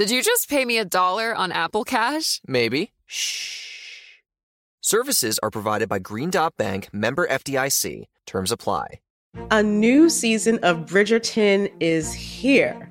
Did you just pay me a dollar on Apple Cash? Maybe. Shh. Services are provided by Green Dot Bank, member FDIC. Terms apply. A new season of Bridgerton is here.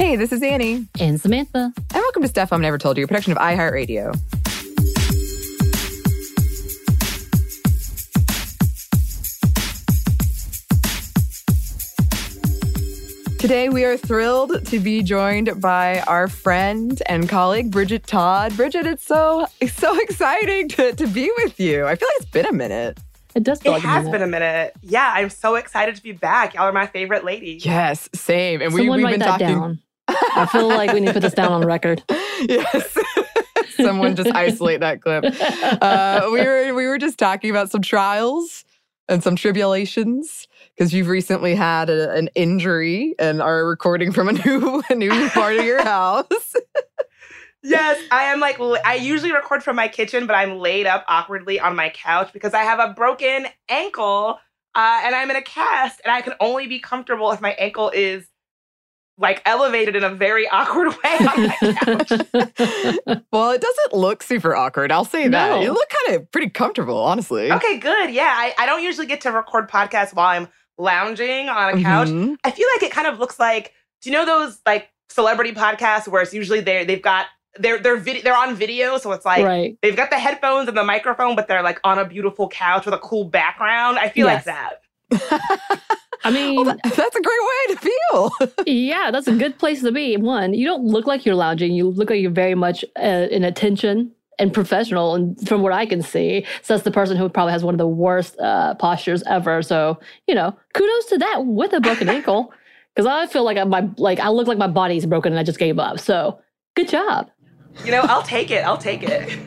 Hey, this is Annie. And Samantha. And welcome to Stuff I've Never Told You, a production of iHeartRadio. Today, we are thrilled to be joined by our friend and colleague, Bridget Todd. Bridget, it's so it's so exciting to, to be with you. I feel like it's been a minute. It does feel it like has a been a minute. Yeah, I'm so excited to be back. Y'all are my favorite ladies. Yes, same. And we, we've been talking. down. I feel like we need to put this down on record. yes. Someone just isolate that clip. Uh, we were we were just talking about some trials and some tribulations because you've recently had a, an injury and are recording from a new a new part of your house. Yes, I am like, I usually record from my kitchen, but I'm laid up awkwardly on my couch because I have a broken ankle uh, and I'm in a cast and I can only be comfortable if my ankle is like elevated in a very awkward way on my couch. well, it doesn't look super awkward. I'll say that. No. You look kind of pretty comfortable, honestly. okay, good. Yeah, I, I don't usually get to record podcasts while I'm lounging on a couch. Mhm. I feel like it kind of looks like, do you know those like celebrity podcasts where it's usually they they've got they're they're vid- they're on video, so it's like right. they've got the headphones and the microphone, but they're like on a beautiful couch with a cool background. I feel Yes. like that. I mean, Well, that- that's a great way to feel. yeah, that's a good place to be. One, you don't look like you're lounging. You look like you're very much uh, in attention and professional. And from what I can see, so that's the person who probably has one of the worst uh, postures ever. So, you know, kudos to that with a broken ankle. Because I feel like I, my like I look like my body's broken and I just gave up. So, good job. You know, I'll take it. I'll take it.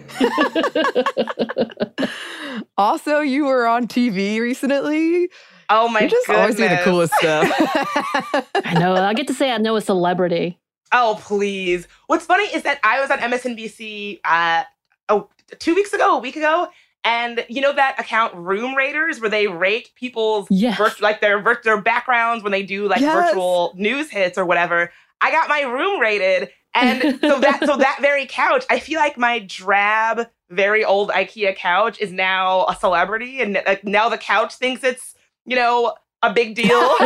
also, you were on TV recently. Oh my you just goodness. always do the coolest stuff. I know. I get to say I know a celebrity. Oh please. What's funny is that I was on MSNBC uh oh two weeks ago, a week ago, and you know that account Room Raiders where they rate people's Yes. virt- like their virt- their backgrounds when they do like Yes. virtual news hits or whatever. I got my room rated, and so that so that very couch, I feel like my drab, very old IKEA couch is now a celebrity, and like now the couch thinks it's you know a big deal.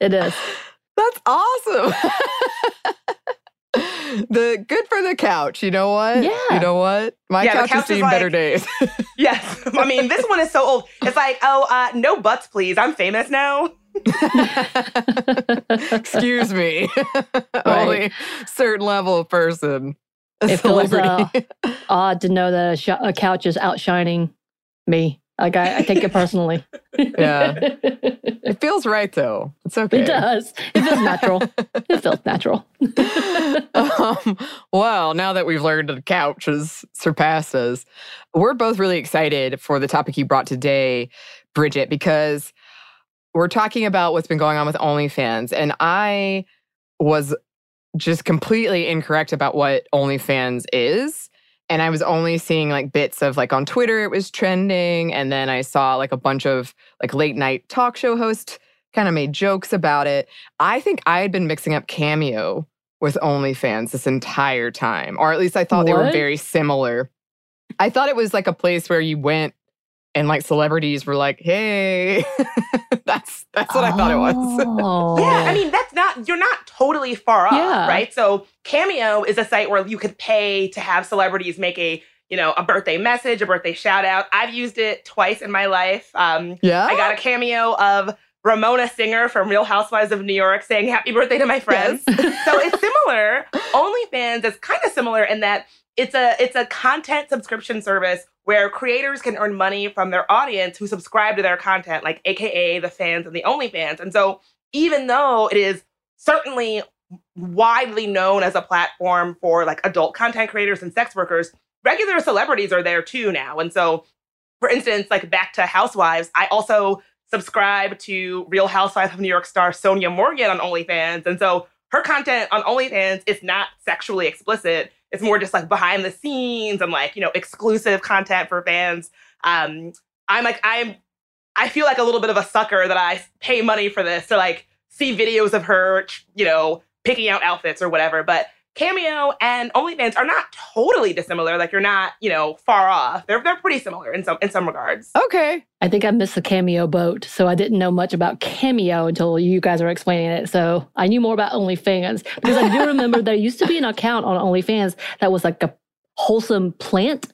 it is. That's awesome. the good for the couch. You know what? Yeah. You know what? My Yeah, couch has couch is seen better days. yes, I mean this one is so old. It's like oh uh, no butts please. I'm famous now. Excuse me. Only certain level of person. a It feels, celebrity. Odd to know that a, sh- a couch is outshining me. Like I, I take it personally. Yeah. it feels right though. It's okay. It does. It feels natural. it feels natural. um, well, now that we've learned the couch has surpassed us, we're both really excited for the topic you brought today, Bridget, because we're talking about what's been going on with OnlyFans. And I was just completely incorrect about what OnlyFans is. And I was only seeing like bits of like on Twitter, it was trending. And then I saw like a bunch of like late night talk show hosts kind of made jokes about it. I think I had been mixing up Cameo with OnlyFans this entire time, or at least I thought what? they were very similar. I thought it was like a place where you went and like celebrities were like, "Hey," that's that's what oh. I thought it was. yeah, I mean that's not you're not totally far off, yeah. right? So Cameo is a site where you could pay to have celebrities make a you know a birthday message, a birthday shout out. I've used it twice in my life. Um, yeah, I got a cameo of Ramona Singer from Real Housewives of New York saying happy birthday to my friends. Yes. so it's similar. OnlyFans is kind of similar in that it's a it's a content subscription service where creators can earn money from their audience who subscribe to their content, like AKA the fans and the OnlyFans. And so even though it is certainly widely known as a platform for like adult content creators and sex workers, regular celebrities are there too now. And so, for instance, like back to Housewives, I also subscribe to Real Housewives of New York star Sonja Morgan on OnlyFans. And so her content on OnlyFans is not sexually explicit. It's more just like behind the scenes and like, you know, exclusive content for fans. Um, I'm like, I'm, I feel like a little bit of a sucker that I pay money for this to like see videos of her, you know, picking out outfits or whatever. But Cameo and OnlyFans are not totally dissimilar. Like you're not, you know, far off. They're they're pretty similar in some in some regards. Okay. I think I missed the Cameo boat, so I didn't know much about Cameo until you guys were explaining it. So I knew more about OnlyFans because I do remember there used to be an account on OnlyFans that was like a wholesome plant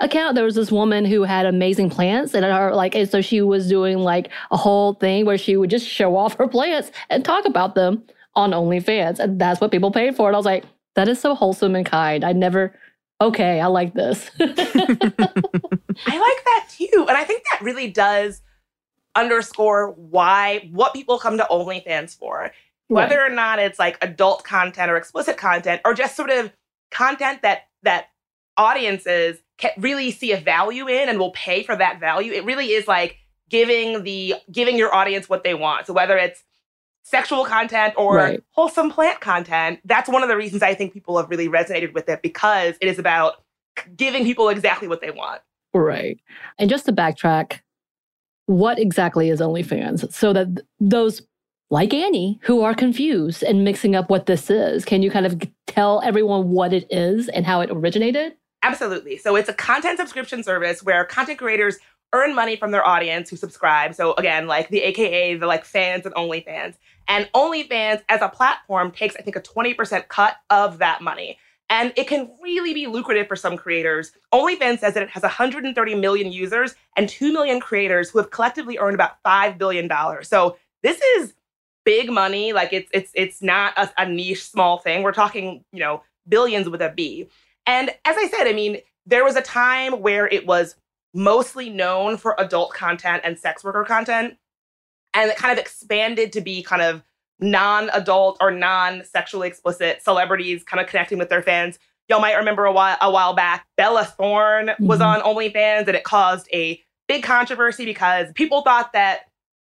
account. There was this woman who had amazing plants, and her like, and so she was doing like a whole thing where she would just show off her plants and talk about them on OnlyFans. And that's what people paid for. And I was like, that is so wholesome and kind. I never, okay, I like this. I like that too. And I think that really does underscore why, what people come to OnlyFans for. Whether right. or not it's like adult content or explicit content or just sort of content that that audiences can really see a value in and will pay for that value. It really is like giving the giving your audience what they want. So whether it's sexual content or right. wholesome plant content, that's one of the reasons I think people have really resonated with it because it is about giving people exactly what they want. Right. And just to backtrack, what exactly is OnlyFans? So that those like Annie who are confused and mixing up what this is, can you kind of tell everyone what it is and how it originated? Absolutely. So it's a content subscription service where content creators earn money from their audience who subscribe. So again, like the AKA, the like fans and OnlyFans. And OnlyFans as a platform takes, I think, a 20% cut of that money. And it can really be lucrative for some creators. OnlyFans says that it has 130 million users and 2 million creators who have collectively earned about $5 billion. So this is big money. Like it's it's it's not a, a niche small thing. We're talking, you know, billions with a B. And as I said, I mean, there was a time where it was mostly known for adult content and sex worker content. And it kind of expanded to be kind of non adult or non sexually explicit celebrities kind of connecting with their fans. Y'all might remember a while, a while back, Bella Thorne was mm-hmm. on OnlyFans and it caused a big controversy because people thought that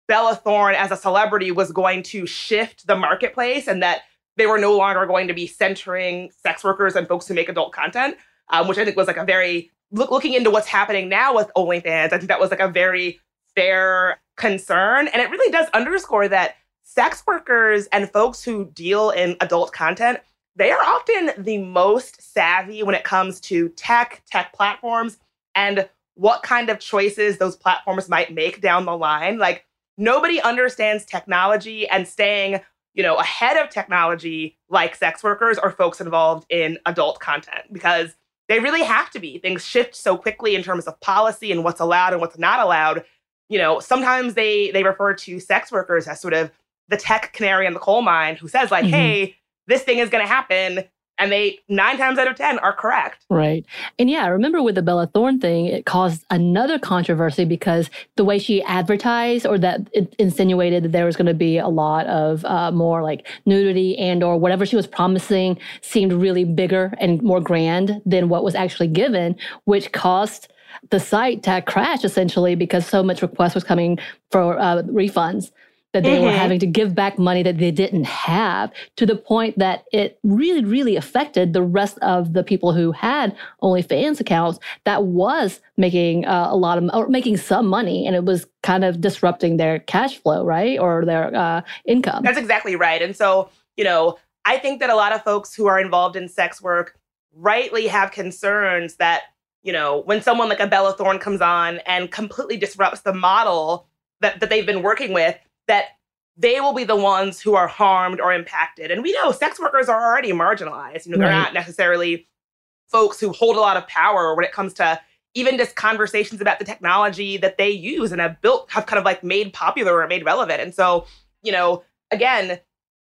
Bella Thorne as a celebrity was going to shift the marketplace and that they were no longer going to be centering sex workers and folks who make adult content, um, which I think was like a very look, looking into what's happening now with OnlyFans, I think that was like a very fair concern. And it really does underscore that sex workers and folks who deal in adult content, they are often the most savvy when it comes to tech, tech platforms, and what kind of choices those platforms might make down the line. Like nobody understands technology and staying, you know, ahead of technology like sex workers or folks involved in adult content because they really have to be. Things shift so quickly in terms of policy and what's allowed and what's not allowed. You know, sometimes they they refer to sex workers as sort of the tech canary in the coal mine who says like, mm-hmm. "Hey, this thing is going to happen and they nine times out of ten are correct. Right. And yeah, I remember with the Bella Thorne thing, it caused another controversy because the way she advertised or that it insinuated that there was going to be a lot of uh, more like nudity and or whatever she was promising seemed really bigger and more grand than what was actually given, which caused the site to crash essentially because so much request was coming for uh, refunds. That they were Mhm. having to give back money that they didn't have to the point that it really, really affected the rest of the people who had OnlyFans accounts that was making uh, a lot of or making some money, and it was kind of disrupting their cash flow, right, or their uh, income. That's exactly right. And so, you know, I think that a lot of folks who are involved in sex work rightly have concerns that, you know, when someone like a Bella Thorne comes on and completely disrupts the model that, that they've been working with, that they will be the ones who are harmed or impacted. And we know sex workers are already marginalized. You know, they're Right. not necessarily folks who hold a lot of power when it comes to even just conversations about the technology that they use and have built, have kind of like made popular or made relevant. And so, you know, again,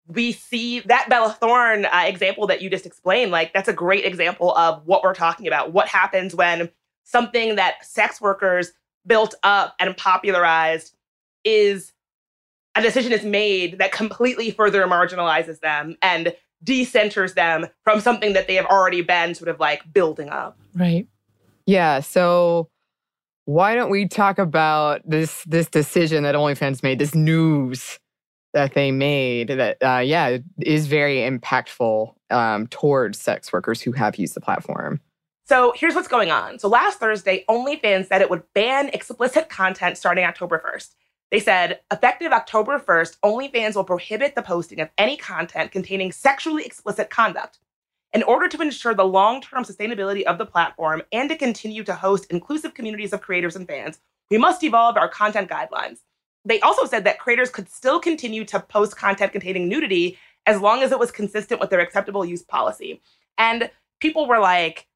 we see that Bella Thorne uh, example that you just explained. Like, that's a great example of what we're talking about. What happens when something that sex workers built up and popularized is a decision is made that completely further marginalizes them and decenters them from something that they have already been sort of like building up. right. Yeah. So why don't we talk about this this decision that OnlyFans made, this news that they made that uh, yeah is very impactful um, towards sex workers who have used the platform. So here's what's going on. So last Thursday, OnlyFans said it would ban explicit content starting October 1st. They said, effective October 1st, OnlyFans will prohibit the posting of any content containing sexually explicit conduct. In order to ensure the long term sustainability of the platform and to continue to host inclusive communities of creators and fans, we must evolve our content guidelines. They also said that creators could still continue to post content containing nudity as long as it was consistent with their acceptable use policy. And people were like,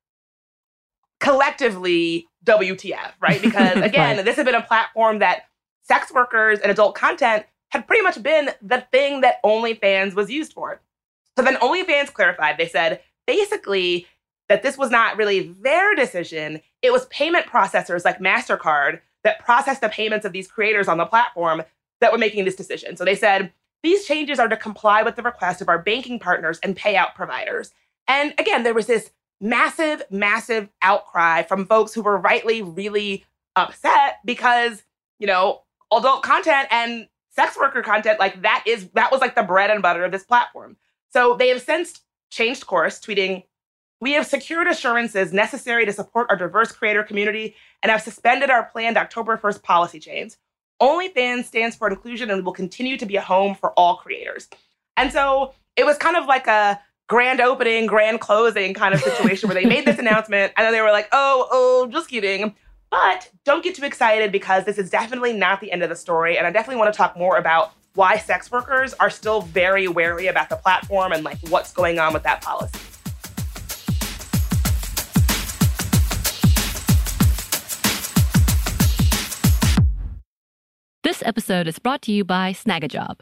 collectively, WTF, right? Because again, Right. this had been a platform that sex workers and adult content had pretty much been the thing that OnlyFans was used for. So then OnlyFans clarified, they said basically that this was not really their decision. It was payment processors like MasterCard that processed the payments of these creators on the platform that were making this decision. So they said these changes are to comply with the request of our banking partners and payout providers. And again, there was this massive, massive outcry from folks who were rightly really upset because, you know, adult content and sex worker content, like that is that was like the bread and butter of this platform. So they have since changed course, tweeting, we have secured assurances necessary to support our diverse creator community and have suspended our planned October 1st policy change. OnlyFans stands for inclusion and will continue to be a home for all creators. And so it was kind of like a grand opening, grand closing kind of situation where they made this announcement and then they were like, oh, oh, just kidding. But don't get too excited because this is definitely not the end of the story. And I definitely want to talk more about why sex workers are still very wary about the platform and like what's going on with that policy. This episode is brought to you by Snagajob.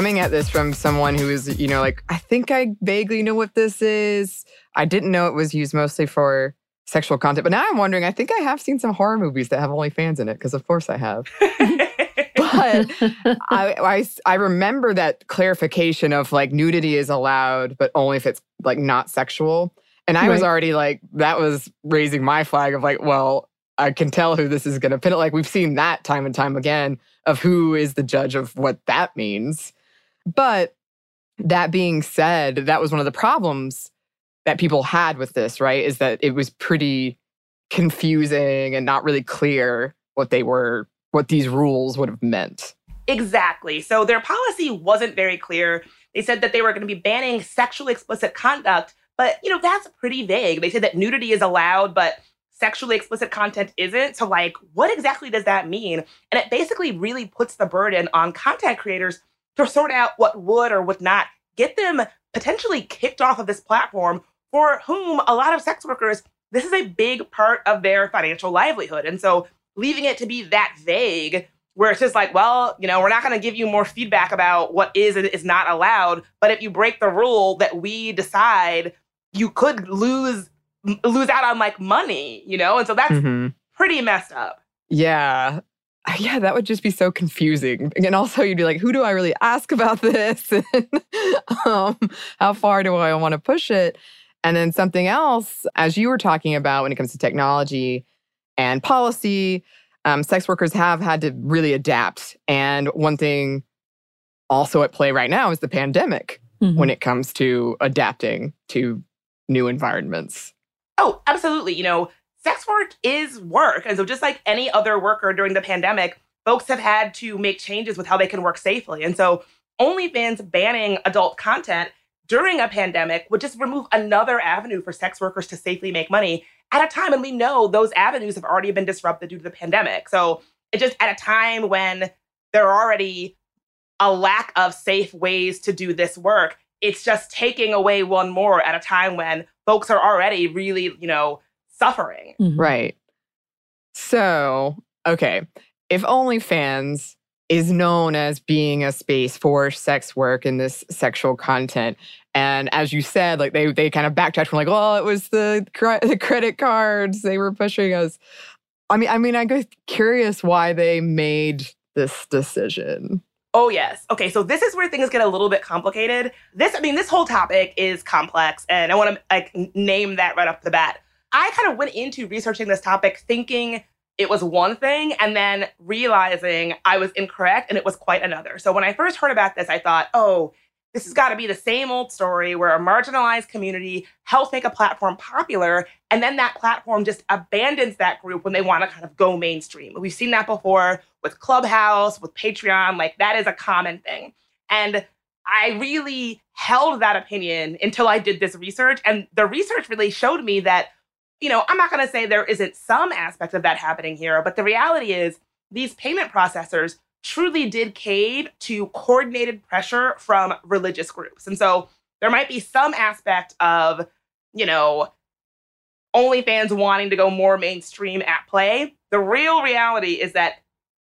Coming at this from someone who is, you know, like, I think I vaguely know what this is. I didn't know it was used mostly for sexual content, but now I'm wondering, I think I have seen some horror movies that have OnlyFans in it, because of course I have. but I, I, I remember that clarification of like nudity is allowed, but only if it's like not sexual. And I right. was already like, that was raising my flag of like, well, I can tell who this is going to pin it. Like we've seen that time and time again of who is the judge of what that means. But that being said, that was one of the problems that people had with this, right? Is that it was pretty confusing and not really clear what they were, what these rules would have meant. Exactly. So their policy wasn't very clear. They said that they were going to be banning sexually explicit conduct, but you know, that's pretty vague. They said that nudity is allowed, but sexually explicit content isn't. So like, what exactly does that mean? And it basically really puts the burden on content creators to sort out what would or would not get them potentially kicked off of this platform for whom a lot of sex workers, this is a big part of their financial livelihood. And so leaving it to be that vague, where it's just like, well, you know, we're not going to give you more feedback about what is and is not allowed. But if you break the rule that we decide, you could lose lose out on like money, you know? And so that's mm-hmm. pretty messed up. Yeah. Yeah, that would just be so confusing. And also, you'd be like, who do I really ask about this? and, um, how far do I want to push it? And then something else, as you were talking about when it comes to technology and policy, um, sex workers have had to really adapt. And one thing also at play right now is the pandemic mm-hmm. when it comes to adapting to new environments. Oh, absolutely. You know, sex work is work. And so, just like any other worker during the pandemic, folks have had to make changes with how they can work safely. And so, OnlyFans banning adult content during a pandemic would just remove another avenue for sex workers to safely make money at a time And we know those avenues have already been disrupted due to the pandemic. So, it just at a time when there are already a lack of safe ways to do this work, it's just taking away one more at a time when folks are already really, you know, suffering. Mm-hmm. Right. So, okay, if OnlyFans is known as being a space for sex work and this sexual content, and as you said, like they they kind of backtracked from like, well, it was the the credit cards they were pushing us. I mean, I mean, I'm curious why they made this decision. Oh yes. Okay, so this is where things get a little bit complicated. This, I mean, this whole topic is complex, and I want to like name that right off the bat. I kind of went into researching this topic thinking it was one thing and then realizing I was incorrect and it was quite another. So when I first heard about this, I thought, oh, this has got to be the same old story where a marginalized community helps make a platform popular, and then that platform just abandons that group when they want to kind of go mainstream. We've seen that before with Clubhouse, with Patreon, like that is a common thing. And I really held that opinion until I did this research. And the research really showed me that you know, I'm not going to say there isn't some aspect of that happening here, but the reality is these payment processors truly did cave to coordinated pressure from religious groups. And so there might be some aspect of, you know, OnlyFans wanting to go more mainstream at play. The real reality is that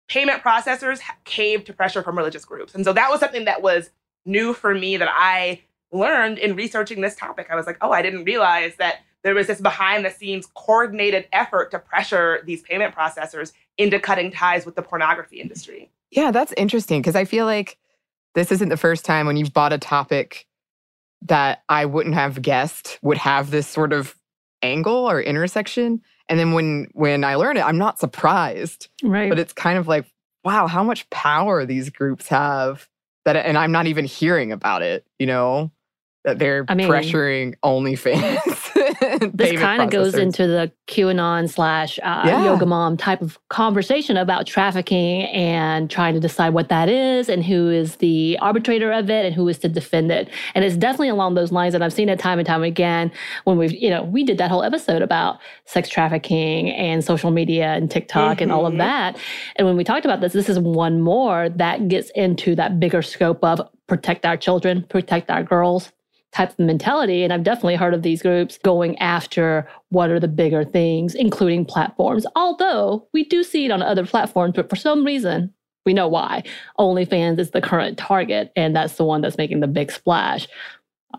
payment processors caved to pressure from religious groups. And so that was something that was new for me that I learned in researching this topic. I was like, oh, I didn't realize that there was this behind the scenes coordinated effort to pressure these payment processors into cutting ties with the pornography industry. Yeah, that's interesting because I feel like this isn't the first time when you've bought a topic that I wouldn't have guessed would have this sort of angle or intersection. And then when when I learn it, I'm not surprised. Right. But it's kind of like, wow, how much power these groups have that and I'm not even hearing about it, you know? That they're I mean- pressuring OnlyFans. this kind of goes into the QAnon slash uh, Yeah. yoga mom type of conversation about trafficking and trying to decide what that is and who is the arbitrator of it and who is to defend it. And it's definitely along those lines. And I've seen it time and time again when we've, you know, we did that whole episode about sex trafficking and social media and TikTok and all of Mhm. that. And when we talked about this, this is one more that gets into that bigger scope of protect our children, protect our girls type of mentality. And I've definitely heard of these groups going after what are the bigger things, including platforms. Although we do see it on other platforms, but for some reason, we know why. OnlyFans is the current target, and that's the one that's making the big splash,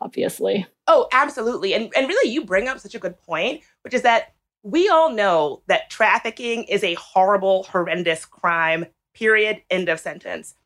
obviously. Oh, absolutely. And and really you bring up such a good point, which is that we all know that trafficking is a horrible, horrendous crime. Period. End of sentence.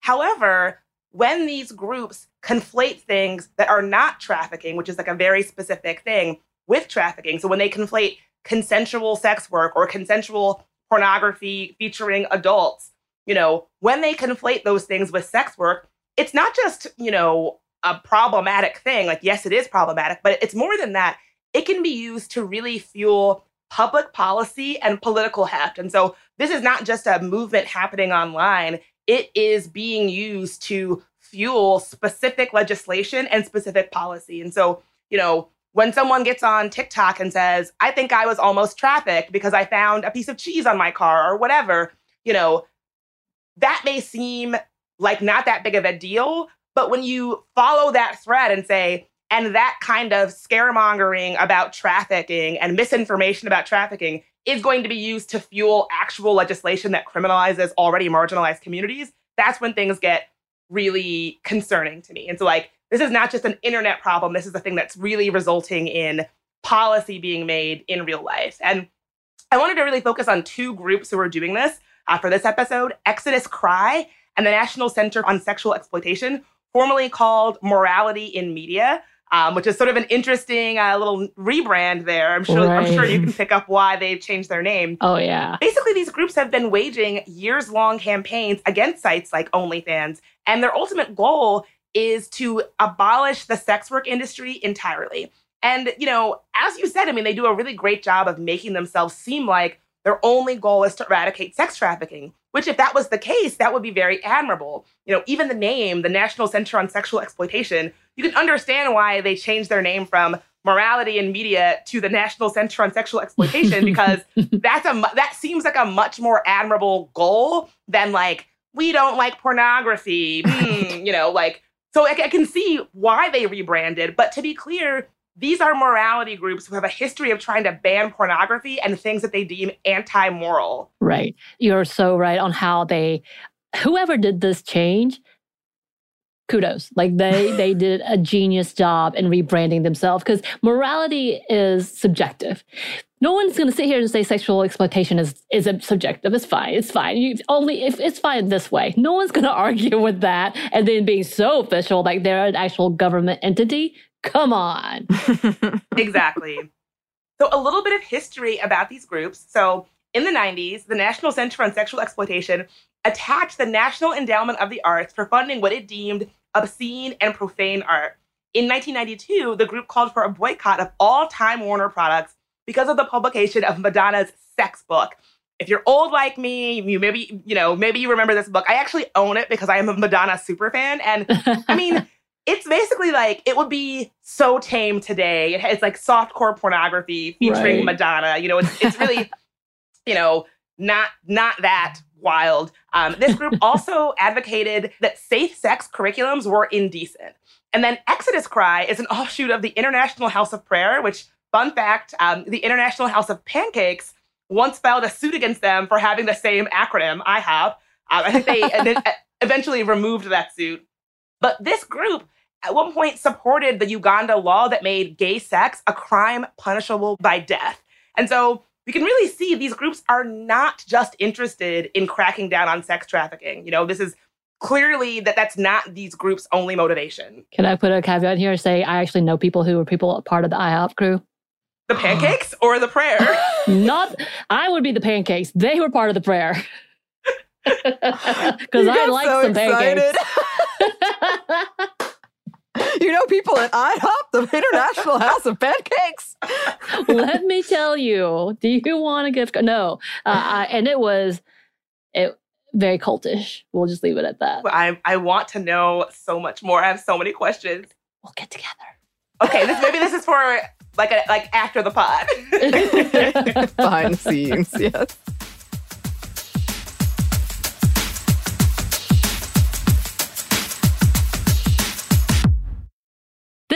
However, when these groups conflate things that are not trafficking, which is like a very specific thing, with trafficking, so when they conflate consensual sex work or consensual pornography featuring adults, you know, when they conflate those things with sex work, it's not just, you know, a problematic thing. Like, yes, it is problematic, but it's more than that. It can be used to really fuel public policy and political heft. And so this is not just a movement happening online, it is being used to fuel specific legislation and specific policy. And so, you know, when someone gets on TikTok and says, I think I was almost trafficked because I found a piece of cheese on my car or whatever, you know, that may seem like not that big of a deal. But when you follow that thread and say, and that kind of scaremongering about trafficking and misinformation about trafficking is going to be used to fuel actual legislation that criminalizes already marginalized communities, that's when things get really concerning to me. And so, like, this is not just an internet problem. This is a thing that's really resulting in policy being made in real life. And I wanted to really focus on two groups who are doing this uh, for this episode Exodus Cry and the National Center on Sexual Exploitation, formerly called Morality in Media. Um, which is sort of an interesting uh, little rebrand there. I'm sure. I'm sure you can pick up why they've changed their name. Oh, yeah. Basically, these groups have been waging years long campaigns against sites like OnlyFans, and their ultimate goal is to abolish the sex work industry entirely. And, you know, as you said, I mean, they do a really great job of making themselves seem like their only goal is to eradicate sex trafficking, which, if that was the case, that would be very admirable. You know, even the name, the National Center on Sexual Exploitation, you can understand why they changed their name from morality and media to the National Center on Sexual Exploitation because that's a that seems like a much more admirable goal than like we don't like pornography, Hmm, you know, like so I, I can see why they rebranded. But to be clear, these are morality groups who have a history of trying to ban pornography and things that they deem anti-moral. Right. You're so right on how they, whoever did this change, kudos. Like they they did a genius job in rebranding themselves because morality is subjective. No one's going to sit here and say sexual exploitation is is subjective. It's fine. It's fine. You only if it's fine this way. No one's going to argue with that. And then being so official, like they're an actual government entity. Come on. exactly. So, a little bit of history about these groups. So, in the 90s, the National Center on Sexual Exploitation attacked the National Endowment of the Arts for funding what it deemed obscene and profane art. In 1992, the group called for a boycott of all Time Warner products because of the publication of Madonna's sex book. If you're old like me, you maybe, you know, maybe you remember this book. I actually own it because I am a Madonna super fan. And I mean, it's basically like it would be so tame today. It- It's like softcore pornography featuring Right. Madonna. You know, it's, it's really, you know, not not that wild. Um, this group also advocated that safe sex curriculums were indecent. And then Exodus Cry is an offshoot of the International House of Prayer, which, fun fact, um, the International House of Pancakes once filed a suit against them for having the same acronym IHOP. Um, I think they eventually removed that suit. But this group at one point supported the Uganda law that made gay sex a crime punishable by death. And so we can really see these groups are not just interested in cracking down on sex trafficking. You know, this is clearly that that's not these groups' only motivation. Can I put a caveat here and say I actually know people who were people part of the IHOP crew? The pancakes or the prayer? Not, I would be the pancakes. They were part of the prayer. Because I like so some pancakes. you know, people at IHOP, the International House of Pancakes. Let me tell you. Do you want a gift card? No. Uh, I, and it was it very cultish. We'll just leave it at that. I, I want to know so much more. I have so many questions. We'll get together. Okay, this maybe this is for like a, like after the pod. Behind the scenes, yes.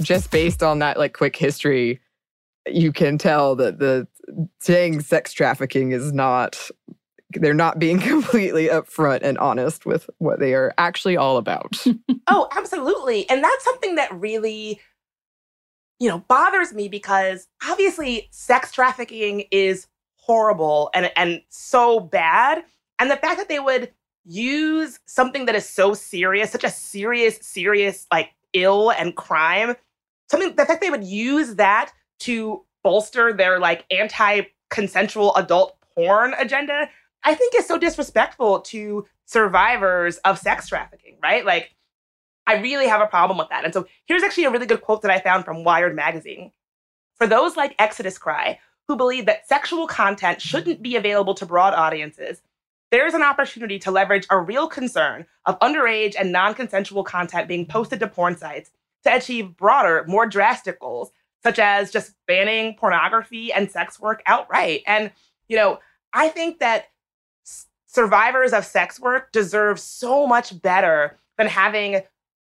just based on that like quick history, you can tell that the saying sex trafficking is not they're not being completely upfront and honest with what they are actually all about. oh, absolutely. And that's something that really you know bothers me because obviously sex trafficking is horrible and and so bad and the fact that they would use something that is so serious such a serious serious like ill and crime something the fact they would use that to bolster their like anti-consensual adult porn agenda i think is so disrespectful to survivors of sex trafficking right? Like i really have a problem with that. And so here's actually a really good quote that i found from wired magazine. For those like exodus cry who believe that sexual content shouldn't be available to broad audiences there's an opportunity to leverage a real concern of underage and non consensual content being posted to porn sites to achieve broader, more drastic goals, such as just banning pornography and sex work outright. And, you know, I think that survivors of sex work deserve so much better than having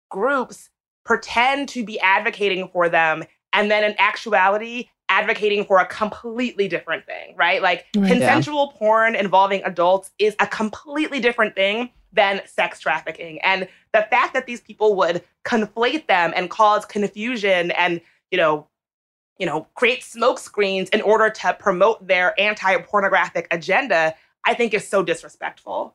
groups pretend to be advocating for them and then in actuality advocating for a completely different thing, right? Like oh, Right. consensual porn involving adults is a completely different thing than sex trafficking. And the fact that these people would conflate them and cause confusion and, you know, you know, create smoke screens in order to promote their anti-pornographic agenda, I think is so disrespectful.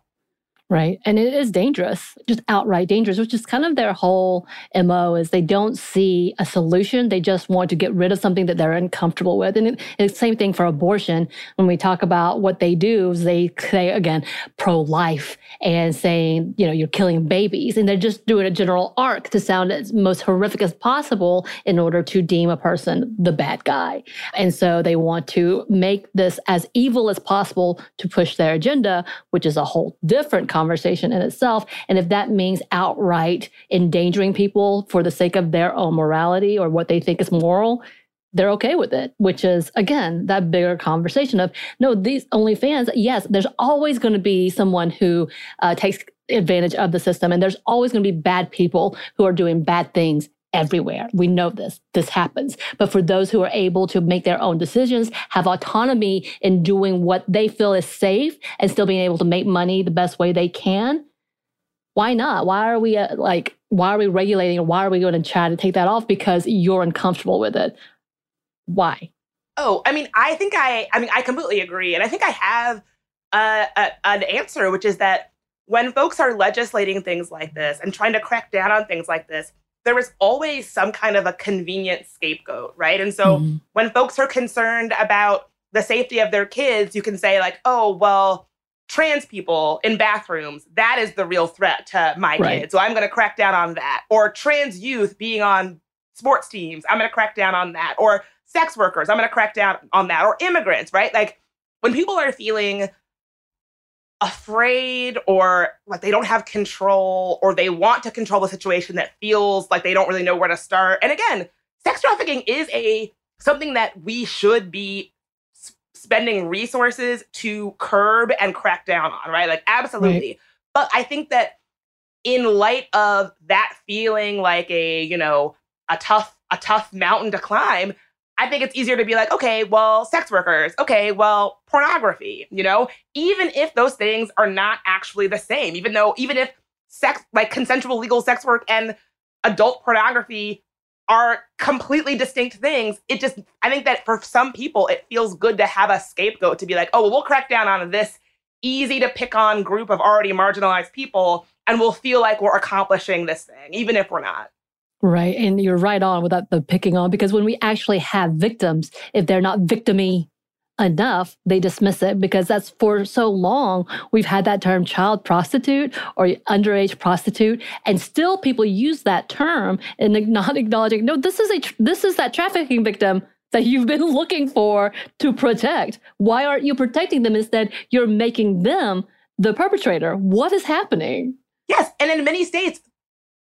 Right. And it is dangerous, just outright dangerous, which is kind of their whole MO is they don't see a solution. They just want to get rid of something that they're uncomfortable with. And it's the same thing for abortion. When we talk about what they do is they say, again, pro-life and saying, you know, you're killing babies. And they're just doing a general arc to sound as most horrific as possible in order to deem a person the bad guy. And so they want to make this as evil as possible to push their agenda, which is a whole different conversation in itself. And if that means outright endangering people for the sake of their own morality or what they think is moral, they're okay with it, which is again that bigger conversation of no, these OnlyFans, yes, there's always going to be someone who uh, takes advantage of the system, and there's always going to be bad people who are doing bad things everywhere. We know this. This happens. But for those who are able to make their own decisions, have autonomy in doing what they feel is safe and still being able to make money the best way they can, why not? Why are we uh, like, why are we regulating why are we going to try to take that off because you're uncomfortable with it? Why? Oh, I mean, I think I, I mean, I completely agree. And I think I have a, a, an answer, which is that when folks are legislating things like this and trying to crack down on things like this, there is always some kind of a convenient scapegoat, right? And so mm-hmm. when folks are concerned about the safety of their kids, you can say, like, oh, well, trans people in bathrooms, that is the real threat to my Right. kids. So I'm going to crack down on that. Or trans youth being on sports teams, I'm going to crack down on that. Or sex workers, I'm going to crack down on that. Or immigrants, right? Like when people are feeling afraid or like they don't have control or they want to control the situation that feels like they don't really know where to start. And again, sex trafficking is a something that we should be spending resources to curb and crack down on, right? Like absolutely. But I think that in light of that feeling like a, you know, a tough a tough mountain to climb, I think it's easier to be like, okay, well, sex workers, okay, well, pornography, you know, even if those things are not actually the same, even though, even if sex, like consensual legal sex work and adult pornography are completely distinct things, it just, I think that for some people, it feels good to have a scapegoat to be like, oh, well, we'll crack down on this easy to pick on group of already marginalized people and we'll feel like we're accomplishing this thing, even if we're not. Right. And you're right on without the picking on because when we actually have victims, if they're not victimy enough, they dismiss it because that's for so long we've had that term child prostitute or underage prostitute and still people use that term and not acknowledging no this is a this is that trafficking victim that you've been looking for to protect. Why aren't you protecting them instead you're making them the perpetrator? What is happening? Yes, and in many states,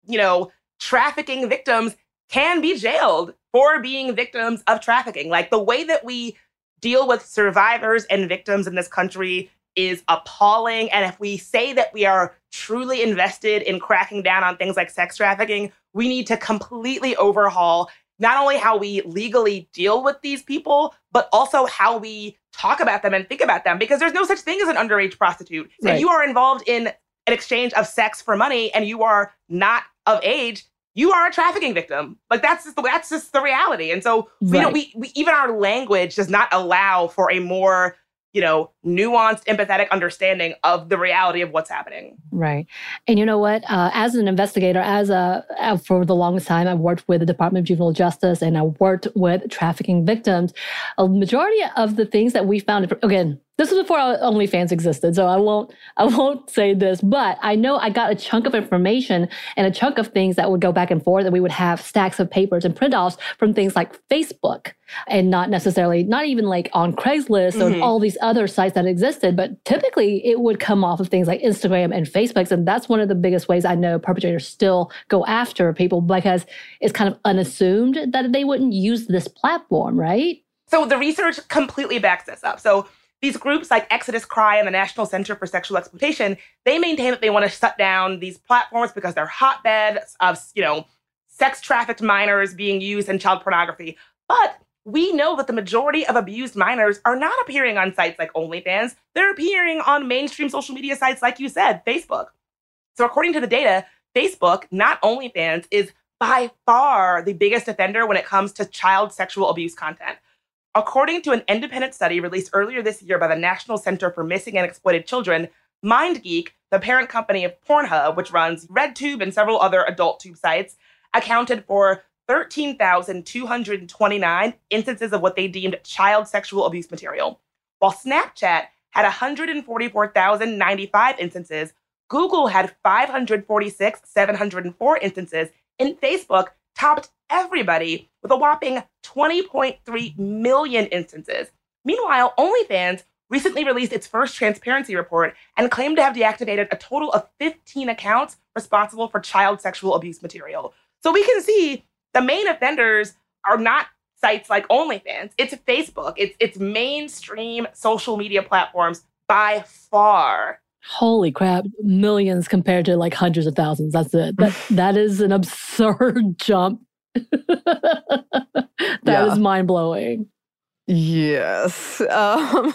you know, trafficking victims can be jailed for being victims of trafficking. Like the way that we deal with survivors and victims in this country is appalling. And if we say that we are truly invested in cracking down on things like sex trafficking, we need to completely overhaul not only how we legally deal with these people, but also how we talk about them and think about them. Because there's no such thing as an underage prostitute. Right. If you are involved in an exchange of sex for money and you are not of age, you are a trafficking victim. Like that's just the, that's just the reality. And so you know Right. we, we even our language does not allow for a more you know nuanced, empathetic understanding of the reality of what's happening. Right. And you know what? Uh, as an investigator, as a uh, for the longest time, I've worked with the Department of Juvenile Justice and I worked with trafficking victims. A majority of the things that we found, again, this was before OnlyFans existed, so I won't I won't say this, but I know I got a chunk of information and a chunk of things that would go back and forth, and we would have stacks of papers and print offs from things like Facebook, and not necessarily not even like on Craigslist Mhm. or all these other sites that existed, but typically it would come off of things like Instagram and Facebook. And that's one of the biggest ways I know perpetrators still go after people because it's kind of unassumed that they wouldn't use this platform, right? So the research completely backs this up. So these groups like Exodus Cry and the National Center for Sexual Exploitation, they maintain that they want to shut down these platforms because they're hotbeds of, you know, sex trafficked minors being used in child pornography. But we know that the majority of abused minors are not appearing on sites like OnlyFans. They're appearing on mainstream social media sites, like you said, Facebook. So, according to the data, Facebook, not OnlyFans, is by far the biggest offender when it comes to child sexual abuse content. According to an independent study released earlier this year by the National Center for Missing and Exploited Children, MindGeek, the parent company of Pornhub, which runs RedTube and several other adult tube sites, accounted for 13,229 instances of what they deemed child sexual abuse material. While Snapchat had 144,095 instances, Google had 546,704 instances, and Facebook topped everybody with a whopping 20.3 million instances. Meanwhile, OnlyFans recently released its first transparency report and claimed to have deactivated a total of 15 accounts responsible for child sexual abuse material. So we can see the main offenders are not sites like OnlyFans. It's Facebook. It's it's mainstream social media platforms by far. Holy crap, millions compared to like hundreds of thousands. That's it. That that is an absurd jump. That Yeah. is mind blowing. Yes. Um,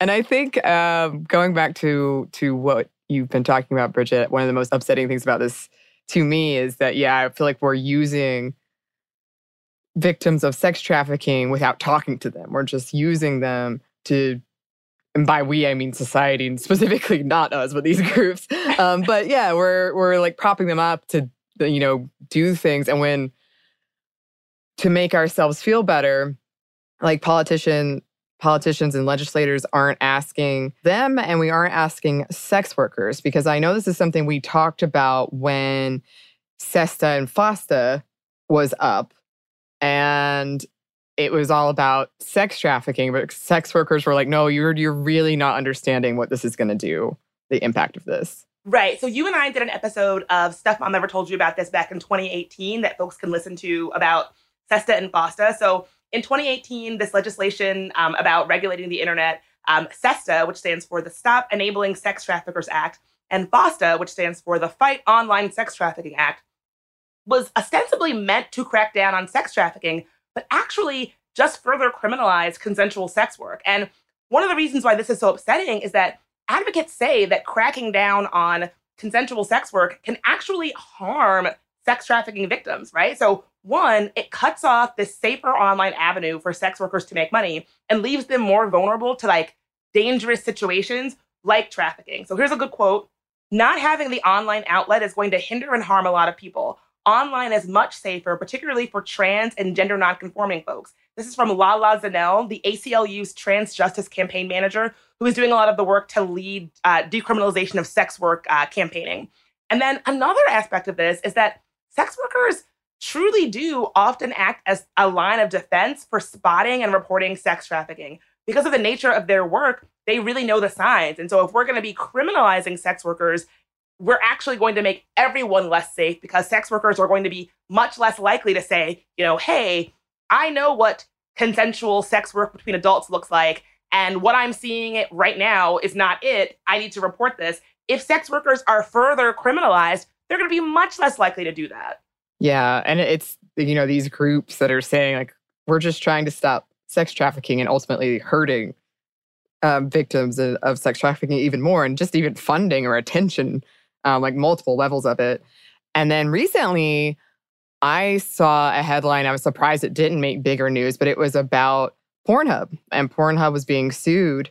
and I think um, going back to to what you've been talking about, Bridget, one of the most upsetting things about this to me is that yeah, I feel like we're using victims of sex trafficking without talking to them. We're just using them to and by we I mean society and specifically not us, but these groups. Um, but yeah, we're we're like propping them up to you know do things, and when to make ourselves feel better, like politician politicians and legislators aren't asking them and we aren't asking sex workers because I know this is something we talked about when SESTA and FOSTA was up and it was all about sex trafficking but sex workers were like no you're you're really not understanding what this is going to do the impact of this Right. So you and I did an episode of Stuff Mom Never Told You About this back in 2018 that folks can listen to about SESTA and FOSTA. So in 2018, this legislation um, about regulating the internet, um, SESTA, which stands for the Stop Enabling Sex Traffickers Act, and FOSTA, which stands for the Fight Online Sex Trafficking Act, was ostensibly meant to crack down on sex trafficking, but actually just further criminalize consensual sex work. And one of the reasons why this is so upsetting is that advocates say that cracking down on consensual sex work can actually harm sex trafficking victims, right? So, one, it cuts off this safer online avenue for sex workers to make money and leaves them more vulnerable to like dangerous situations like trafficking. So, here's a good quote Not having the online outlet is going to hinder and harm a lot of people. Online is much safer, particularly for trans and gender nonconforming folks. This is from LaLa Zannell, the ACLU's trans justice campaign manager, who is doing a lot of the work to lead uh, decriminalization of sex work uh, campaigning. And then another aspect of this is that sex workers truly do often act as a line of defense for spotting and reporting sex trafficking. Because of the nature of their work, they really know the signs. And so if we're going to be criminalizing sex workers, we're actually going to make everyone less safe because sex workers are going to be much less likely to say, you know, hey, I know what consensual sex work between adults looks like. And what I'm seeing it right now is not it. I need to report this. If sex workers are further criminalized, they're going to be much less likely to do that. yeah and it's you know these groups that are saying like we're just trying to stop sex trafficking and ultimately hurting um, victims of, sex trafficking even more and just even funding or attention um, like multiple levels of it and then recently i saw a headline i was surprised it didn't make bigger news but it was about pornhub and pornhub was being sued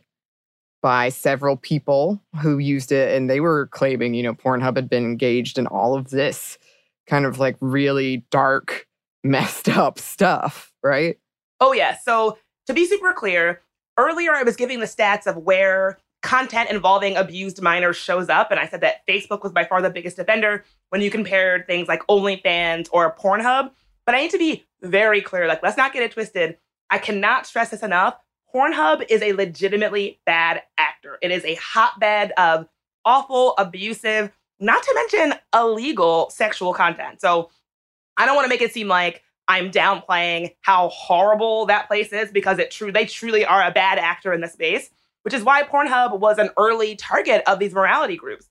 by several people who used it and they were claiming you know pornhub had been engaged in all of this kind of like really dark messed up stuff right Oh, yeah. So to be super clear, earlier I was giving the stats of where content involving abused minors shows up. And I said that Facebook was by far the biggest offender when you compared things like OnlyFans or Pornhub. But I need to be very clear like, let's not get it twisted. I cannot stress this enough. Pornhub is a legitimately bad actor. It is a hotbed of awful, abusive, not to mention illegal sexual content. So I don't want to make it seem like I'm downplaying how horrible that place is because it true they truly are a bad actor in the space, which is why Pornhub was an early target of these morality groups.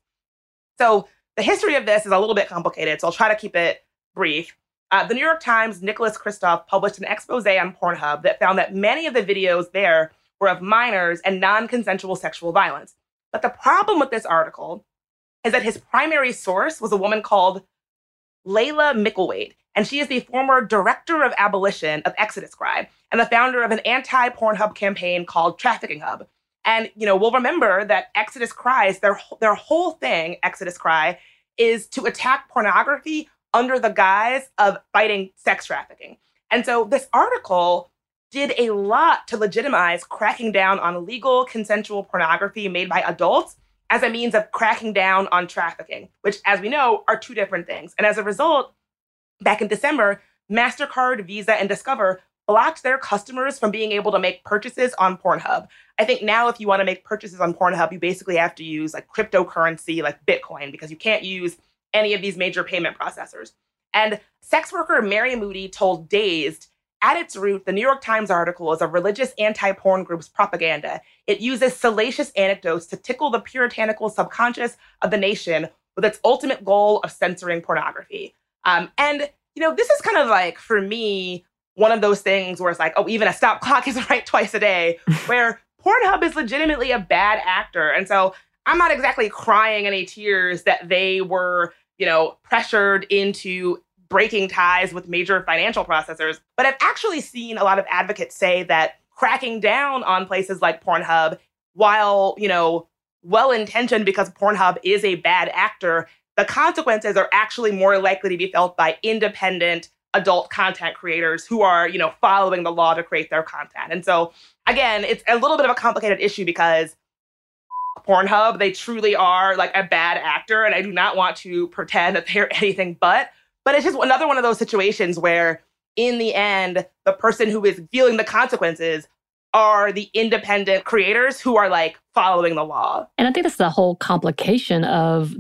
So the history of this is a little bit complicated, so I'll try to keep it brief. Uh, the New York Times' Nicholas Kristof published an expose on Pornhub that found that many of the videos there were of minors and non consensual sexual violence. But the problem with this article is that his primary source was a woman called Laila Mickelwait, and she is the former director of abolition of Exodus Cry and the founder of an anti Pornhub campaign called Trafficking Hub. And you know, we'll remember that Exodus Cries, their their whole thing, Exodus Cry, is to attack pornography under the guise of fighting sex trafficking. And so this article did a lot to legitimize cracking down on illegal consensual pornography made by adults as a means of cracking down on trafficking, which, as we know, are two different things. And as a result, back in December, MasterCard, Visa, and Discover blocked their customers from being able to make purchases on Pornhub. I think now, if you want to make purchases on Pornhub, you basically have to use like cryptocurrency, like Bitcoin, because you can't use any of these major payment processors. And sex worker Mary Moody told Dazed at its root, the New York Times article is a religious anti porn group's propaganda. It uses salacious anecdotes to tickle the puritanical subconscious of the nation with its ultimate goal of censoring pornography. Um, and, you know, this is kind of like, for me, one of those things where it's like, oh, even a stop clock is right twice a day, where Pornhub is legitimately a bad actor. And so I'm not exactly crying any tears that they were you know, pressured into breaking ties with major financial processors. But I've actually seen a lot of advocates say that cracking down on places like Pornhub, while, you know, well intentioned because Pornhub is a bad actor, the consequences are actually more likely to be felt by independent adult content creators who are, you know, following the law to create their content. And so, again, it's a little bit of a complicated issue because Pornhub. They truly are like a bad actor, and I do not want to pretend that they're anything but. But it's just another one of those situations where, in the end, the person who is feeling the consequences are the independent creators who are like following the law. And I think that's the whole complication of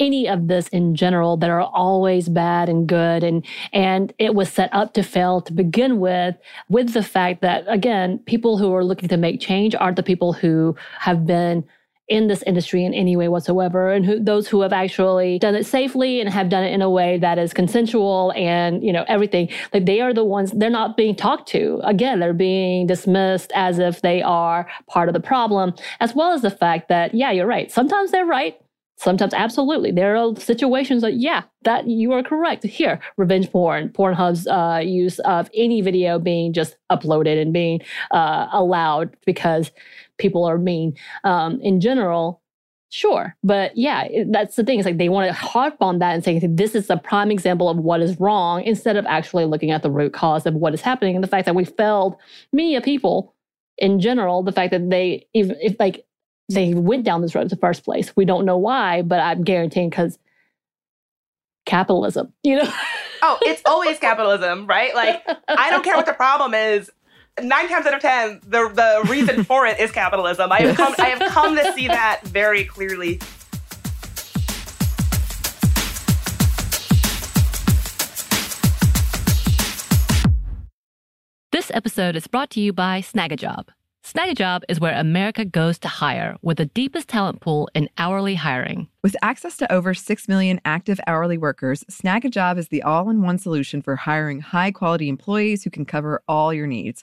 any of this in general that are always bad and good and and it was set up to fail to begin with with the fact that again people who are looking to make change aren't the people who have been in this industry in any way whatsoever and who, those who have actually done it safely and have done it in a way that is consensual and you know everything like they are the ones they're not being talked to. Again they're being dismissed as if they are part of the problem as well as the fact that yeah you're right. Sometimes they're right. Sometimes absolutely. There are situations that yeah that you are correct. Here revenge porn pornhub's uh, use of any video being just uploaded and being uh, allowed because people are mean um, in general sure but yeah that's the thing it's like they want to harp on that and say this is a prime example of what is wrong instead of actually looking at the root cause of what is happening and the fact that we failed many of people in general the fact that they if, if like they went down this road in the first place. We don't know why but i'm guaranteeing because capitalism you know? Oh it's always capitalism right? Like i don't care what the problem is nine times out of ten, the the reason for it is capitalism. I have come I have come to see that very clearly. This episode is brought to you by Snagajob. Snagajob is where America goes to hire with the deepest talent pool in hourly hiring. With access to over 6 million active hourly workers, Snagajob is the all in one solution for hiring high quality employees who can cover all your needs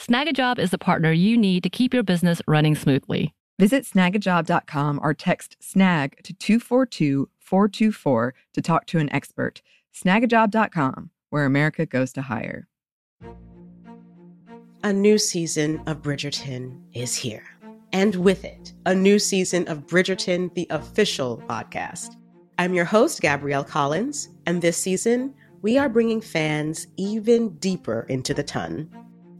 Snagajob is the partner you need to keep your business running smoothly. Visit snagajob.com or text snag to 242 424 to talk to an expert. Snagajob.com, where America goes to hire. A new season of Bridgerton is here and with it, a new season of Bridgerton, the official podcast. I'm your host, Gabrielle Collins, and this season, we are bringing fans even deeper into the ton.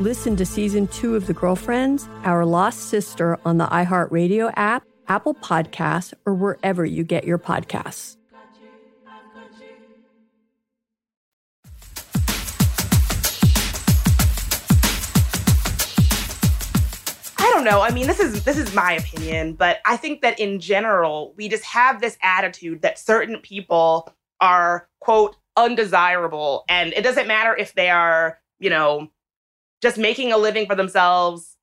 Listen to season two of The Girlfriends, Our Lost Sister on the iHeartRadio app, Apple Podcasts, or wherever you get your podcasts. I don't know. I mean, this is this is my opinion, but I think that in general, we just have this attitude that certain people are quote undesirable and it doesn't matter if they are, you know, just making a living for themselves,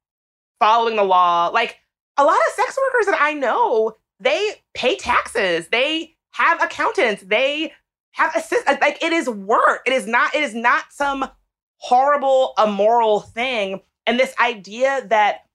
following the law. Like a lot of sex workers that I know, they pay taxes. They have accountants. They have assist like it is work. It is not it is not some horrible immoral thing. And this idea that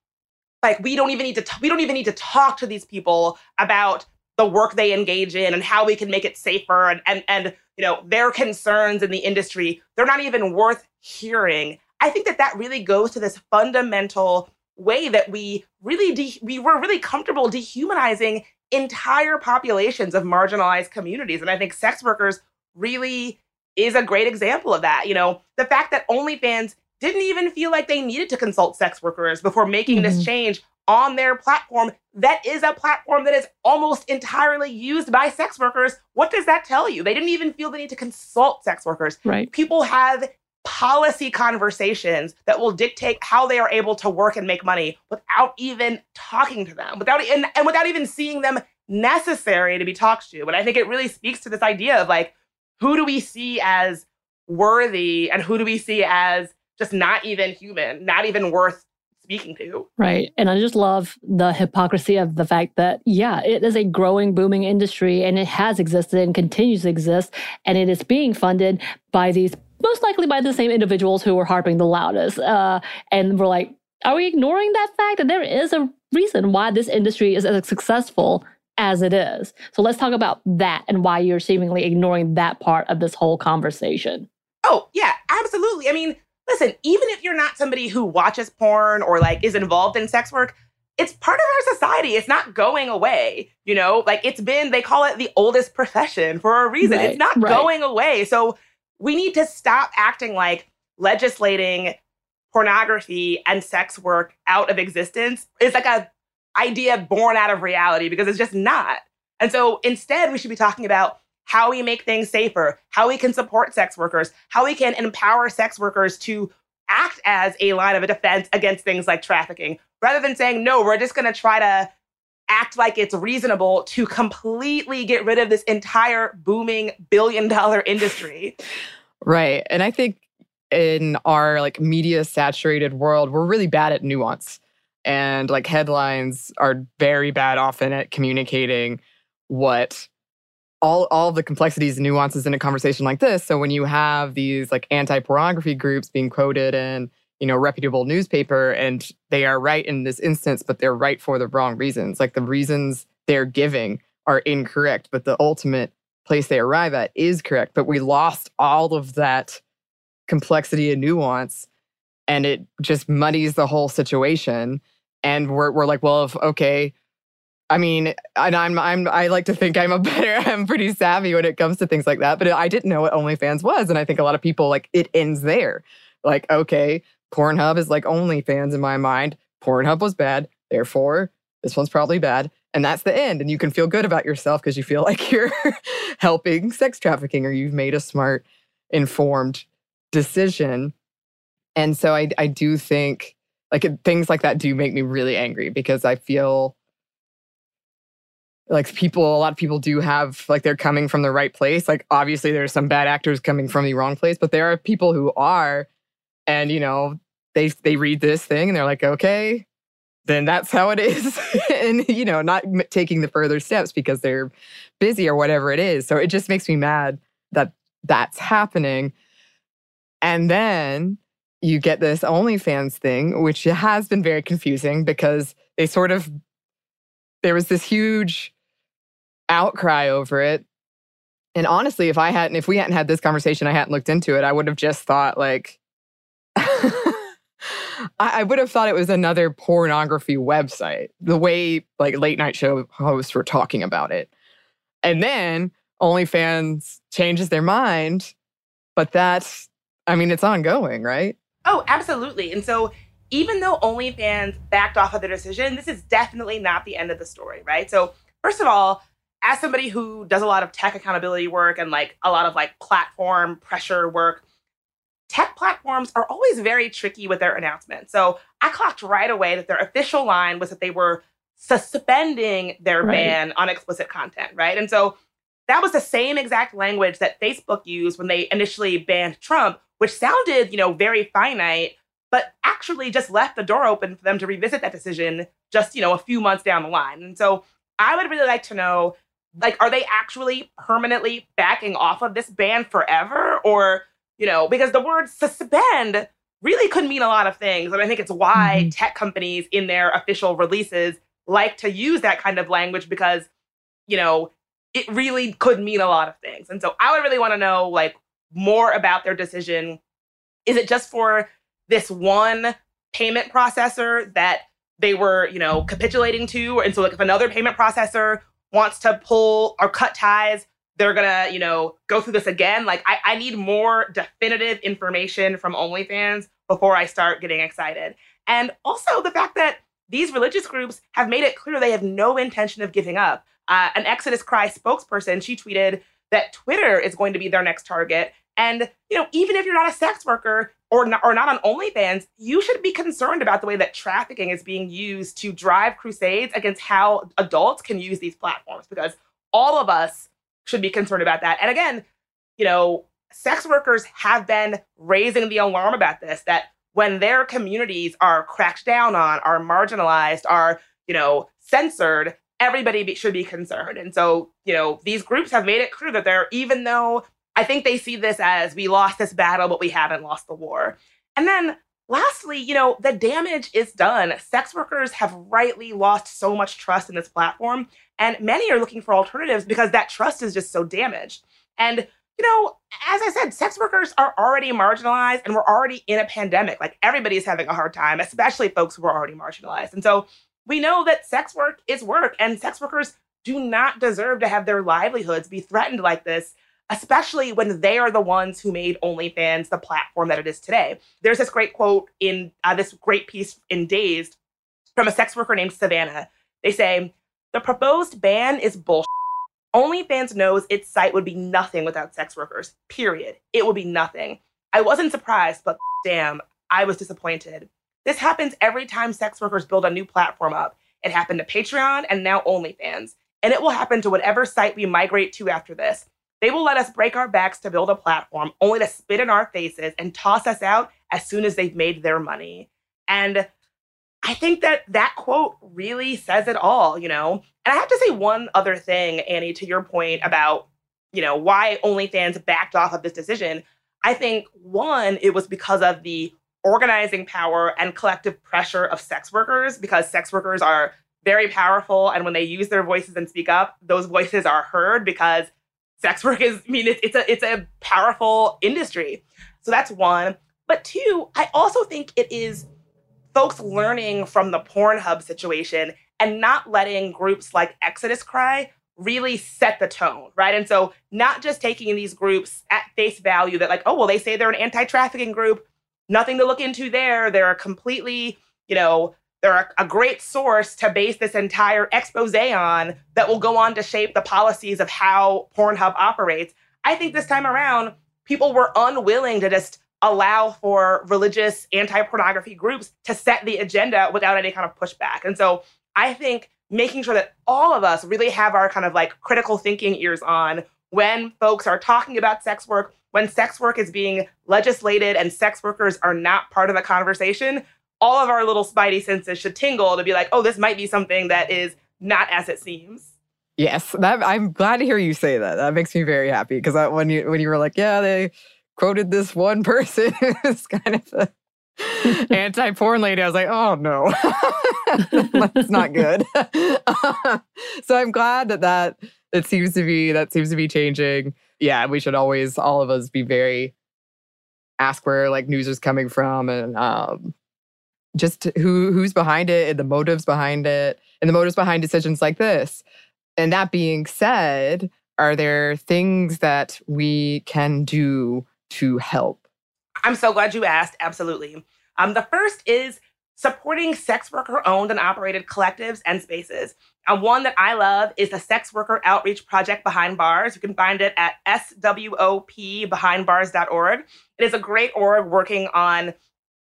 like we don't even need to t- we don't even need to talk to these people about the work they engage in and how we can make it safer and and and you know their concerns in the industry they're not even worth hearing i think that that really goes to this fundamental way that we really de- we were really comfortable dehumanizing entire populations of marginalized communities and i think sex workers really is a great example of that you know the fact that onlyfans didn't even feel like they needed to consult sex workers before making mm-hmm. this change on their platform that is a platform that is almost entirely used by sex workers. What does that tell you? They didn't even feel the need to consult sex workers. Right. People have policy conversations that will dictate how they are able to work and make money without even talking to them, without and, and without even seeing them necessary to be talked to. But I think it really speaks to this idea of like, who do we see as worthy and who do we see as just not even human, not even worth speaking to. Right. And I just love the hypocrisy of the fact that, yeah, it is a growing, booming industry and it has existed and continues to exist. And it is being funded by these, most likely by the same individuals who are harping the loudest. Uh, and we're like, are we ignoring that fact that there is a reason why this industry is as successful as it is? So let's talk about that and why you're seemingly ignoring that part of this whole conversation. Oh, yeah, absolutely. I mean, listen, even if you're not somebody who watches porn or like is involved in sex work, it's part of our society. It's not going away. You know, like it's been, they call it the oldest profession for a reason. Right, it's not right. going away. So we need to stop acting like legislating pornography and sex work out of existence is like a idea born out of reality because it's just not. And so instead, we should be talking about how we make things safer, how we can support sex workers, how we can empower sex workers to act as a line of defense against things like trafficking, rather than saying, no, we're just going to try to act like it's reasonable to completely get rid of this entire booming billion dollar industry. Right. And I think in our like media saturated world, we're really bad at nuance. And like headlines are very bad often at communicating what all all the complexities and nuances in a conversation like this. So when you have these like anti-pornography groups being quoted in, you know, reputable newspaper and they are right in this instance, but they're right for the wrong reasons. Like the reasons they're giving are incorrect, but the ultimate place they arrive at is correct. But we lost all of that complexity and nuance and it just muddies the whole situation. And we're we're like, well, if okay, I mean, and I'm I'm I like to think I'm a better I'm pretty savvy when it comes to things like that, but I didn't know what OnlyFans was, and I think a lot of people like it ends there. Like, okay, Pornhub is like OnlyFans in my mind. Pornhub was bad, therefore this one's probably bad, and that's the end. And you can feel good about yourself because you feel like you're helping sex trafficking or you've made a smart, informed decision. And so I I do think like things like that do make me really angry because I feel like people a lot of people do have like they're coming from the right place like obviously there's some bad actors coming from the wrong place but there are people who are and you know they they read this thing and they're like okay then that's how it is. And you know not taking the further steps because they're busy or whatever it is. So it just makes me mad that that's happening. And then you get this OnlyFans thing which has been very confusing because they sort of there was this huge outcry over it. And honestly, if I hadn't, if we hadn't had this conversation, I hadn't looked into it, I would have just thought like, I, would have thought it was another pornography website, the way like late night show hosts were talking about it. And then OnlyFans changes their mind, but that's, I mean, it's ongoing, right? Oh, absolutely. And so even though OnlyFans backed off of their decision, this is definitely not the end of the story, right? So, first of all, as somebody who does a lot of tech accountability work and like a lot of like platform pressure work, tech platforms are always very tricky with their announcements. So, I clocked right away that their official line was that they were suspending their right. ban on explicit content, right? And so that was the same exact language that Facebook used when they initially banned Trump, which sounded, you know, very finite but actually just left the door open for them to revisit that decision just, you know, a few months down the line. And so I would really like to know like are they actually permanently backing off of this ban forever or, you know, because the word suspend really could mean a lot of things. And I think it's why mm-hmm. tech companies in their official releases like to use that kind of language because, you know, it really could mean a lot of things. And so I would really want to know like more about their decision. Is it just for this one payment processor that they were, you know, capitulating to. And so like if another payment processor wants to pull or cut ties, they're gonna, you know, go through this again. Like I, I need more definitive information from OnlyFans before I start getting excited. And also the fact that these religious groups have made it clear they have no intention of giving up. Uh, an Exodus Cry spokesperson, she tweeted that Twitter is going to be their next target. And, you know, even if you're not a sex worker, or not, or not on OnlyFans, you should be concerned about the way that trafficking is being used to drive crusades against how adults can use these platforms because all of us should be concerned about that. And again, you know, sex workers have been raising the alarm about this that when their communities are cracked down on, are marginalized, are, you know, censored, everybody be, should be concerned. And so, you know, these groups have made it clear that they're, even though I think they see this as we lost this battle, but we haven't lost the war. And then lastly, you know, the damage is done. Sex workers have rightly lost so much trust in this platform, and many are looking for alternatives because that trust is just so damaged. And you know, as I said, sex workers are already marginalized and we're already in a pandemic. Like everybody's having a hard time, especially folks who are already marginalized. And so we know that sex work is work and sex workers do not deserve to have their livelihoods be threatened like this especially when they are the ones who made OnlyFans the platform that it is today. There's this great quote in uh, this great piece in Dazed from a sex worker named Savannah. They say, The proposed ban is bullshit. OnlyFans knows its site would be nothing without sex workers, period. It would be nothing. I wasn't surprised, but damn, I was disappointed. This happens every time sex workers build a new platform up. It happened to Patreon and now OnlyFans. And it will happen to whatever site we migrate to after this. They will let us break our backs to build a platform only to spit in our faces and toss us out as soon as they've made their money. And I think that that quote really says it all, you know? And I have to say one other thing, Annie, to your point about, you know, why OnlyFans backed off of this decision. I think one, it was because of the organizing power and collective pressure of sex workers, because sex workers are very powerful. And when they use their voices and speak up, those voices are heard because sex work is, I mean, it's, it's a it's a powerful industry. So that's one. But two, I also think it is folks learning from the Pornhub situation and not letting groups like Exodus Cry really set the tone, right? And so not just taking these groups at face value that like, oh, well, they say they're an anti-trafficking group, nothing to look into there. They're a completely, you know, they're a, a great source to base this entire expose on that will go on to shape the policies of how Pornhub operates. I think this time around, people were unwilling to just allow for religious anti-pornography groups to set the agenda without any kind of pushback. And so I think making sure that all of us really have our kind of like critical thinking ears on when folks are talking about sex work, when sex work is being legislated and sex workers are not part of the conversation, all of our little spidey senses should tingle to be like, oh, this might be something that is not as it seems. Yes, that, I'm glad to hear you say that. That makes me very happy because when you when you were like, yeah, they quoted this one person as kind of a anti-porn lady. I was like, oh no, that's not good. so I'm glad that that it seems to be that seems to be changing. Yeah, we should always, all of us, be very ask where like news is coming from and um, just who who's behind it and the motives behind it and the motives behind decisions like this. And that being said, are there things that we can do to help? I'm so glad you asked. Absolutely. Um, the first is supporting sex worker owned and operated collectives and spaces. And one that I love is the Sex Worker Outreach Project Behind Bars. You can find it at swopbehindbars.org. It is a great org working on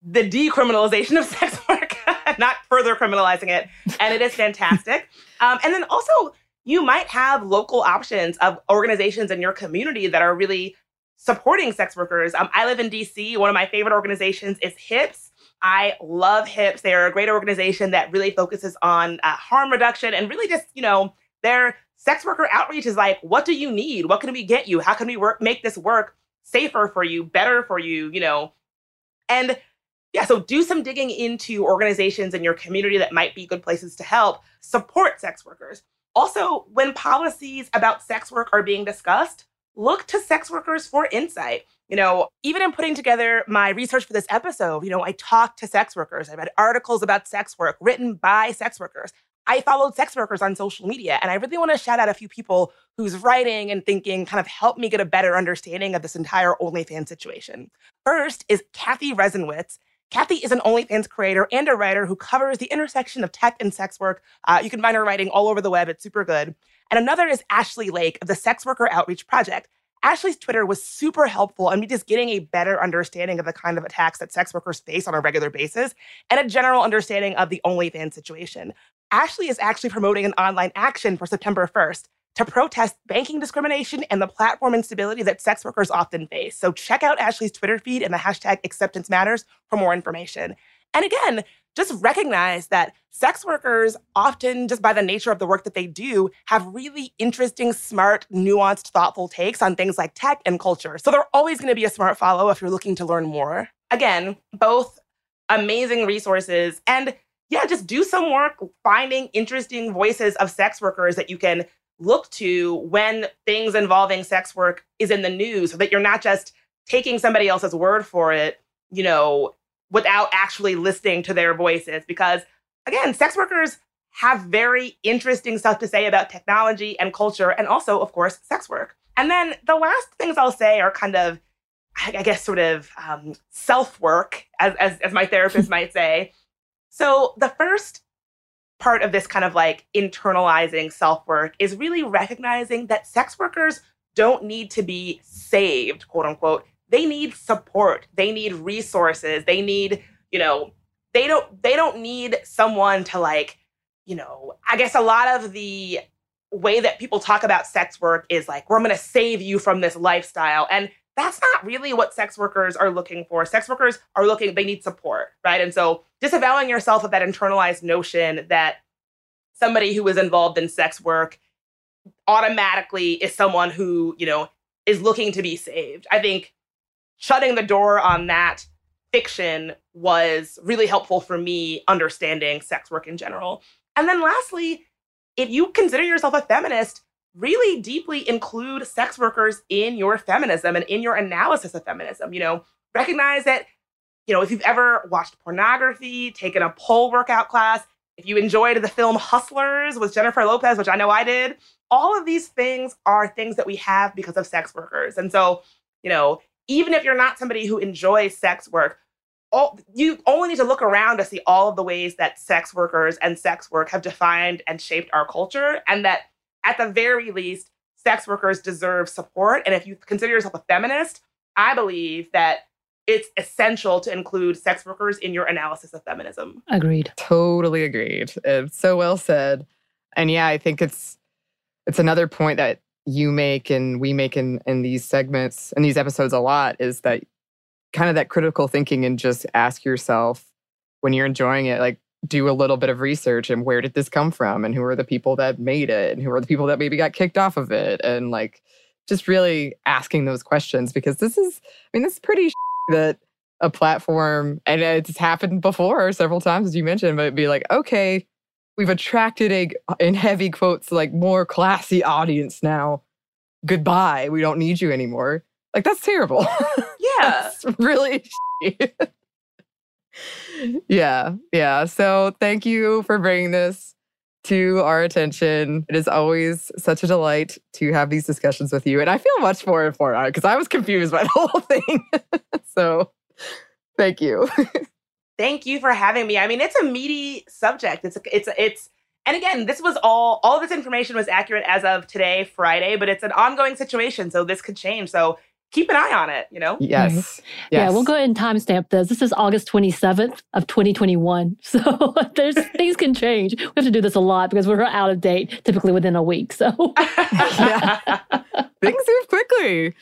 the decriminalization of sex work, not further criminalizing it. And it is fantastic. um, and then also, you might have local options of organizations in your community that are really supporting sex workers. Um, I live in DC. One of my favorite organizations is HIPS. I love HIPS. They're a great organization that really focuses on uh, harm reduction and really just, you know, their sex worker outreach is like, what do you need? What can we get you? How can we work, make this work safer for you, better for you, you know? And yeah, so do some digging into organizations in your community that might be good places to help support sex workers. Also, when policies about sex work are being discussed, look to sex workers for insight. You know, even in putting together my research for this episode, you know, I talked to sex workers. I read articles about sex work written by sex workers. I followed sex workers on social media, and I really want to shout out a few people whose writing and thinking kind of helped me get a better understanding of this entire OnlyFans situation. First is Cathy Reisenwitz. Cathy is an OnlyFans creator and a writer who covers the intersection of tech and sex work. Uh, you can find her writing all over the web. It's super good. And another is Ashley Lake of the Sex Worker Outreach Project. Ashley's Twitter was super helpful in me just getting a better understanding of the kind of attacks that sex workers face on a regular basis and a general understanding of the OnlyFans situation. Ashley is actually promoting an online action for September 1st to protest banking discrimination and the platform instability that sex workers often face. So check out Ashley's Twitter feed and the hashtag acceptance matters for more information. And again, just recognize that sex workers often, just by the nature of the work that they do, have really interesting, smart, nuanced, thoughtful takes on things like tech and culture. So they're always going to be a smart follow if you're looking to learn more. Again, both amazing resources and yeah, just do some work finding interesting voices of sex workers that you can look to when things involving sex work is in the news so that you're not just taking somebody else's word for it, you know, without actually listening to their voices. Because again, sex workers have very interesting stuff to say about technology and culture, and also, of course, sex work. And then the last things I'll say are kind of, I guess, sort of um, self work, as, as, as my therapist might say. So the first part of this kind of like internalizing self work is really recognizing that sex workers don't need to be saved, quote unquote they need support they need resources they need you know they don't they don't need someone to like you know, I guess a lot of the way that people talk about sex work is like, we're going to save you from this lifestyle. And that's not really what sex workers are looking for. Sex workers are looking, they need support, right? And so disavowing yourself of that internalized notion that somebody who is involved in sex work automatically is someone who, you know, is looking to be saved. I think shutting the door on that fiction was really helpful for me understanding sex work in general. And then lastly, if you consider yourself a feminist, really deeply include sex workers in your feminism and in your analysis of feminism. You know, recognize that, you know, if you've ever watched pornography, taken a pole workout class, if you enjoyed the film Hustlers with Jennifer Lopez, which I know I did, all of these things are things that we have because of sex workers. And so, you know, even if you're not somebody who enjoys sex work, all, you only need to look around to see all of the ways that sex workers and sex work have defined and shaped our culture, and that at the very least, sex workers deserve support. And if you consider yourself a feminist, I believe that it's essential to include sex workers in your analysis of feminism. Agreed. Totally agreed. It's so well said. And yeah, I think it's it's another point that you make and we make in in these segments and these episodes a lot is that kind of that critical thinking and just ask yourself when you're enjoying it like do a little bit of research and where did this come from and who are the people that made it and who are the people that maybe got kicked off of it and like just really asking those questions because this is i mean this is pretty that a platform and it's happened before several times as you mentioned but it'd be like okay we've attracted a in heavy quotes like more classy audience now. Goodbye. We don't need you anymore. Like that's terrible. Yeah. That's really yeah yeah. So thank you for bringing this to our attention it is always such a delight to have these discussions with you and i feel much more informed because i was confused by the whole thing so thank you Thank you for having me. I mean, it's a meaty subject. It's it's it's and again, this was all all this information was accurate as of today, Friday, but it's an ongoing situation, so this could change. So keep an eye on it, you know? Yes. yes. Yeah, we'll go ahead and timestamp this. This is August 27th of 2021. So there's things can change. We have to do this a lot because we're out of date typically within a week. So things move quickly.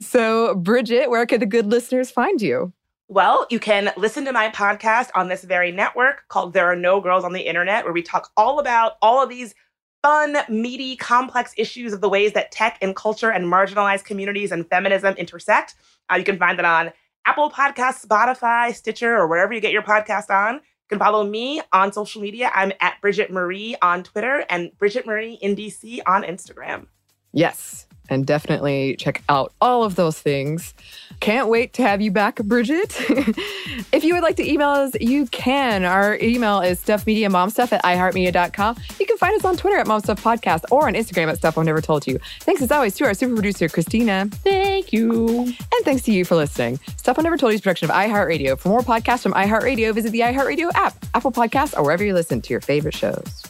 So Bridget, where could the good listeners find you? Well, you can listen to my podcast on this very network called There Are No Girls on the Internet, where we talk all about all of these fun, meaty, complex issues of the ways that tech and culture and marginalized communities and feminism intersect. Uh, you can find that on Apple Podcasts, Spotify, Stitcher, or wherever you get your podcast on. You can follow me on social media. I'm at Bridget Marie on Twitter and Bridget Marie in DC on Instagram. Yes and definitely check out all of those things. Can't wait to have you back, Bridget. if you would like to email us, you can. Our email is stuffmediamomstuff at iheartmedia.com. You can find us on Twitter at momstuffpodcast or on Instagram at stuff mom never told you. Thanks as always to our super producer, Christina. Thank you. And thanks to you for listening. Stuff Mom Never Told You is production of iHeartRadio. For more podcasts from iHeartRadio, visit the iHeartRadio app, Apple Podcasts, or wherever you listen to your favorite shows.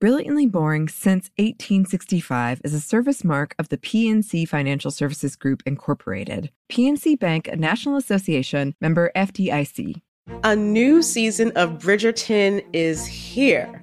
Brilliantly Boring Since 1865 is a service mark of the PNC Financial Services Group, Incorporated. PNC Bank, a National Association member FDIC. A new season of Bridgerton is here.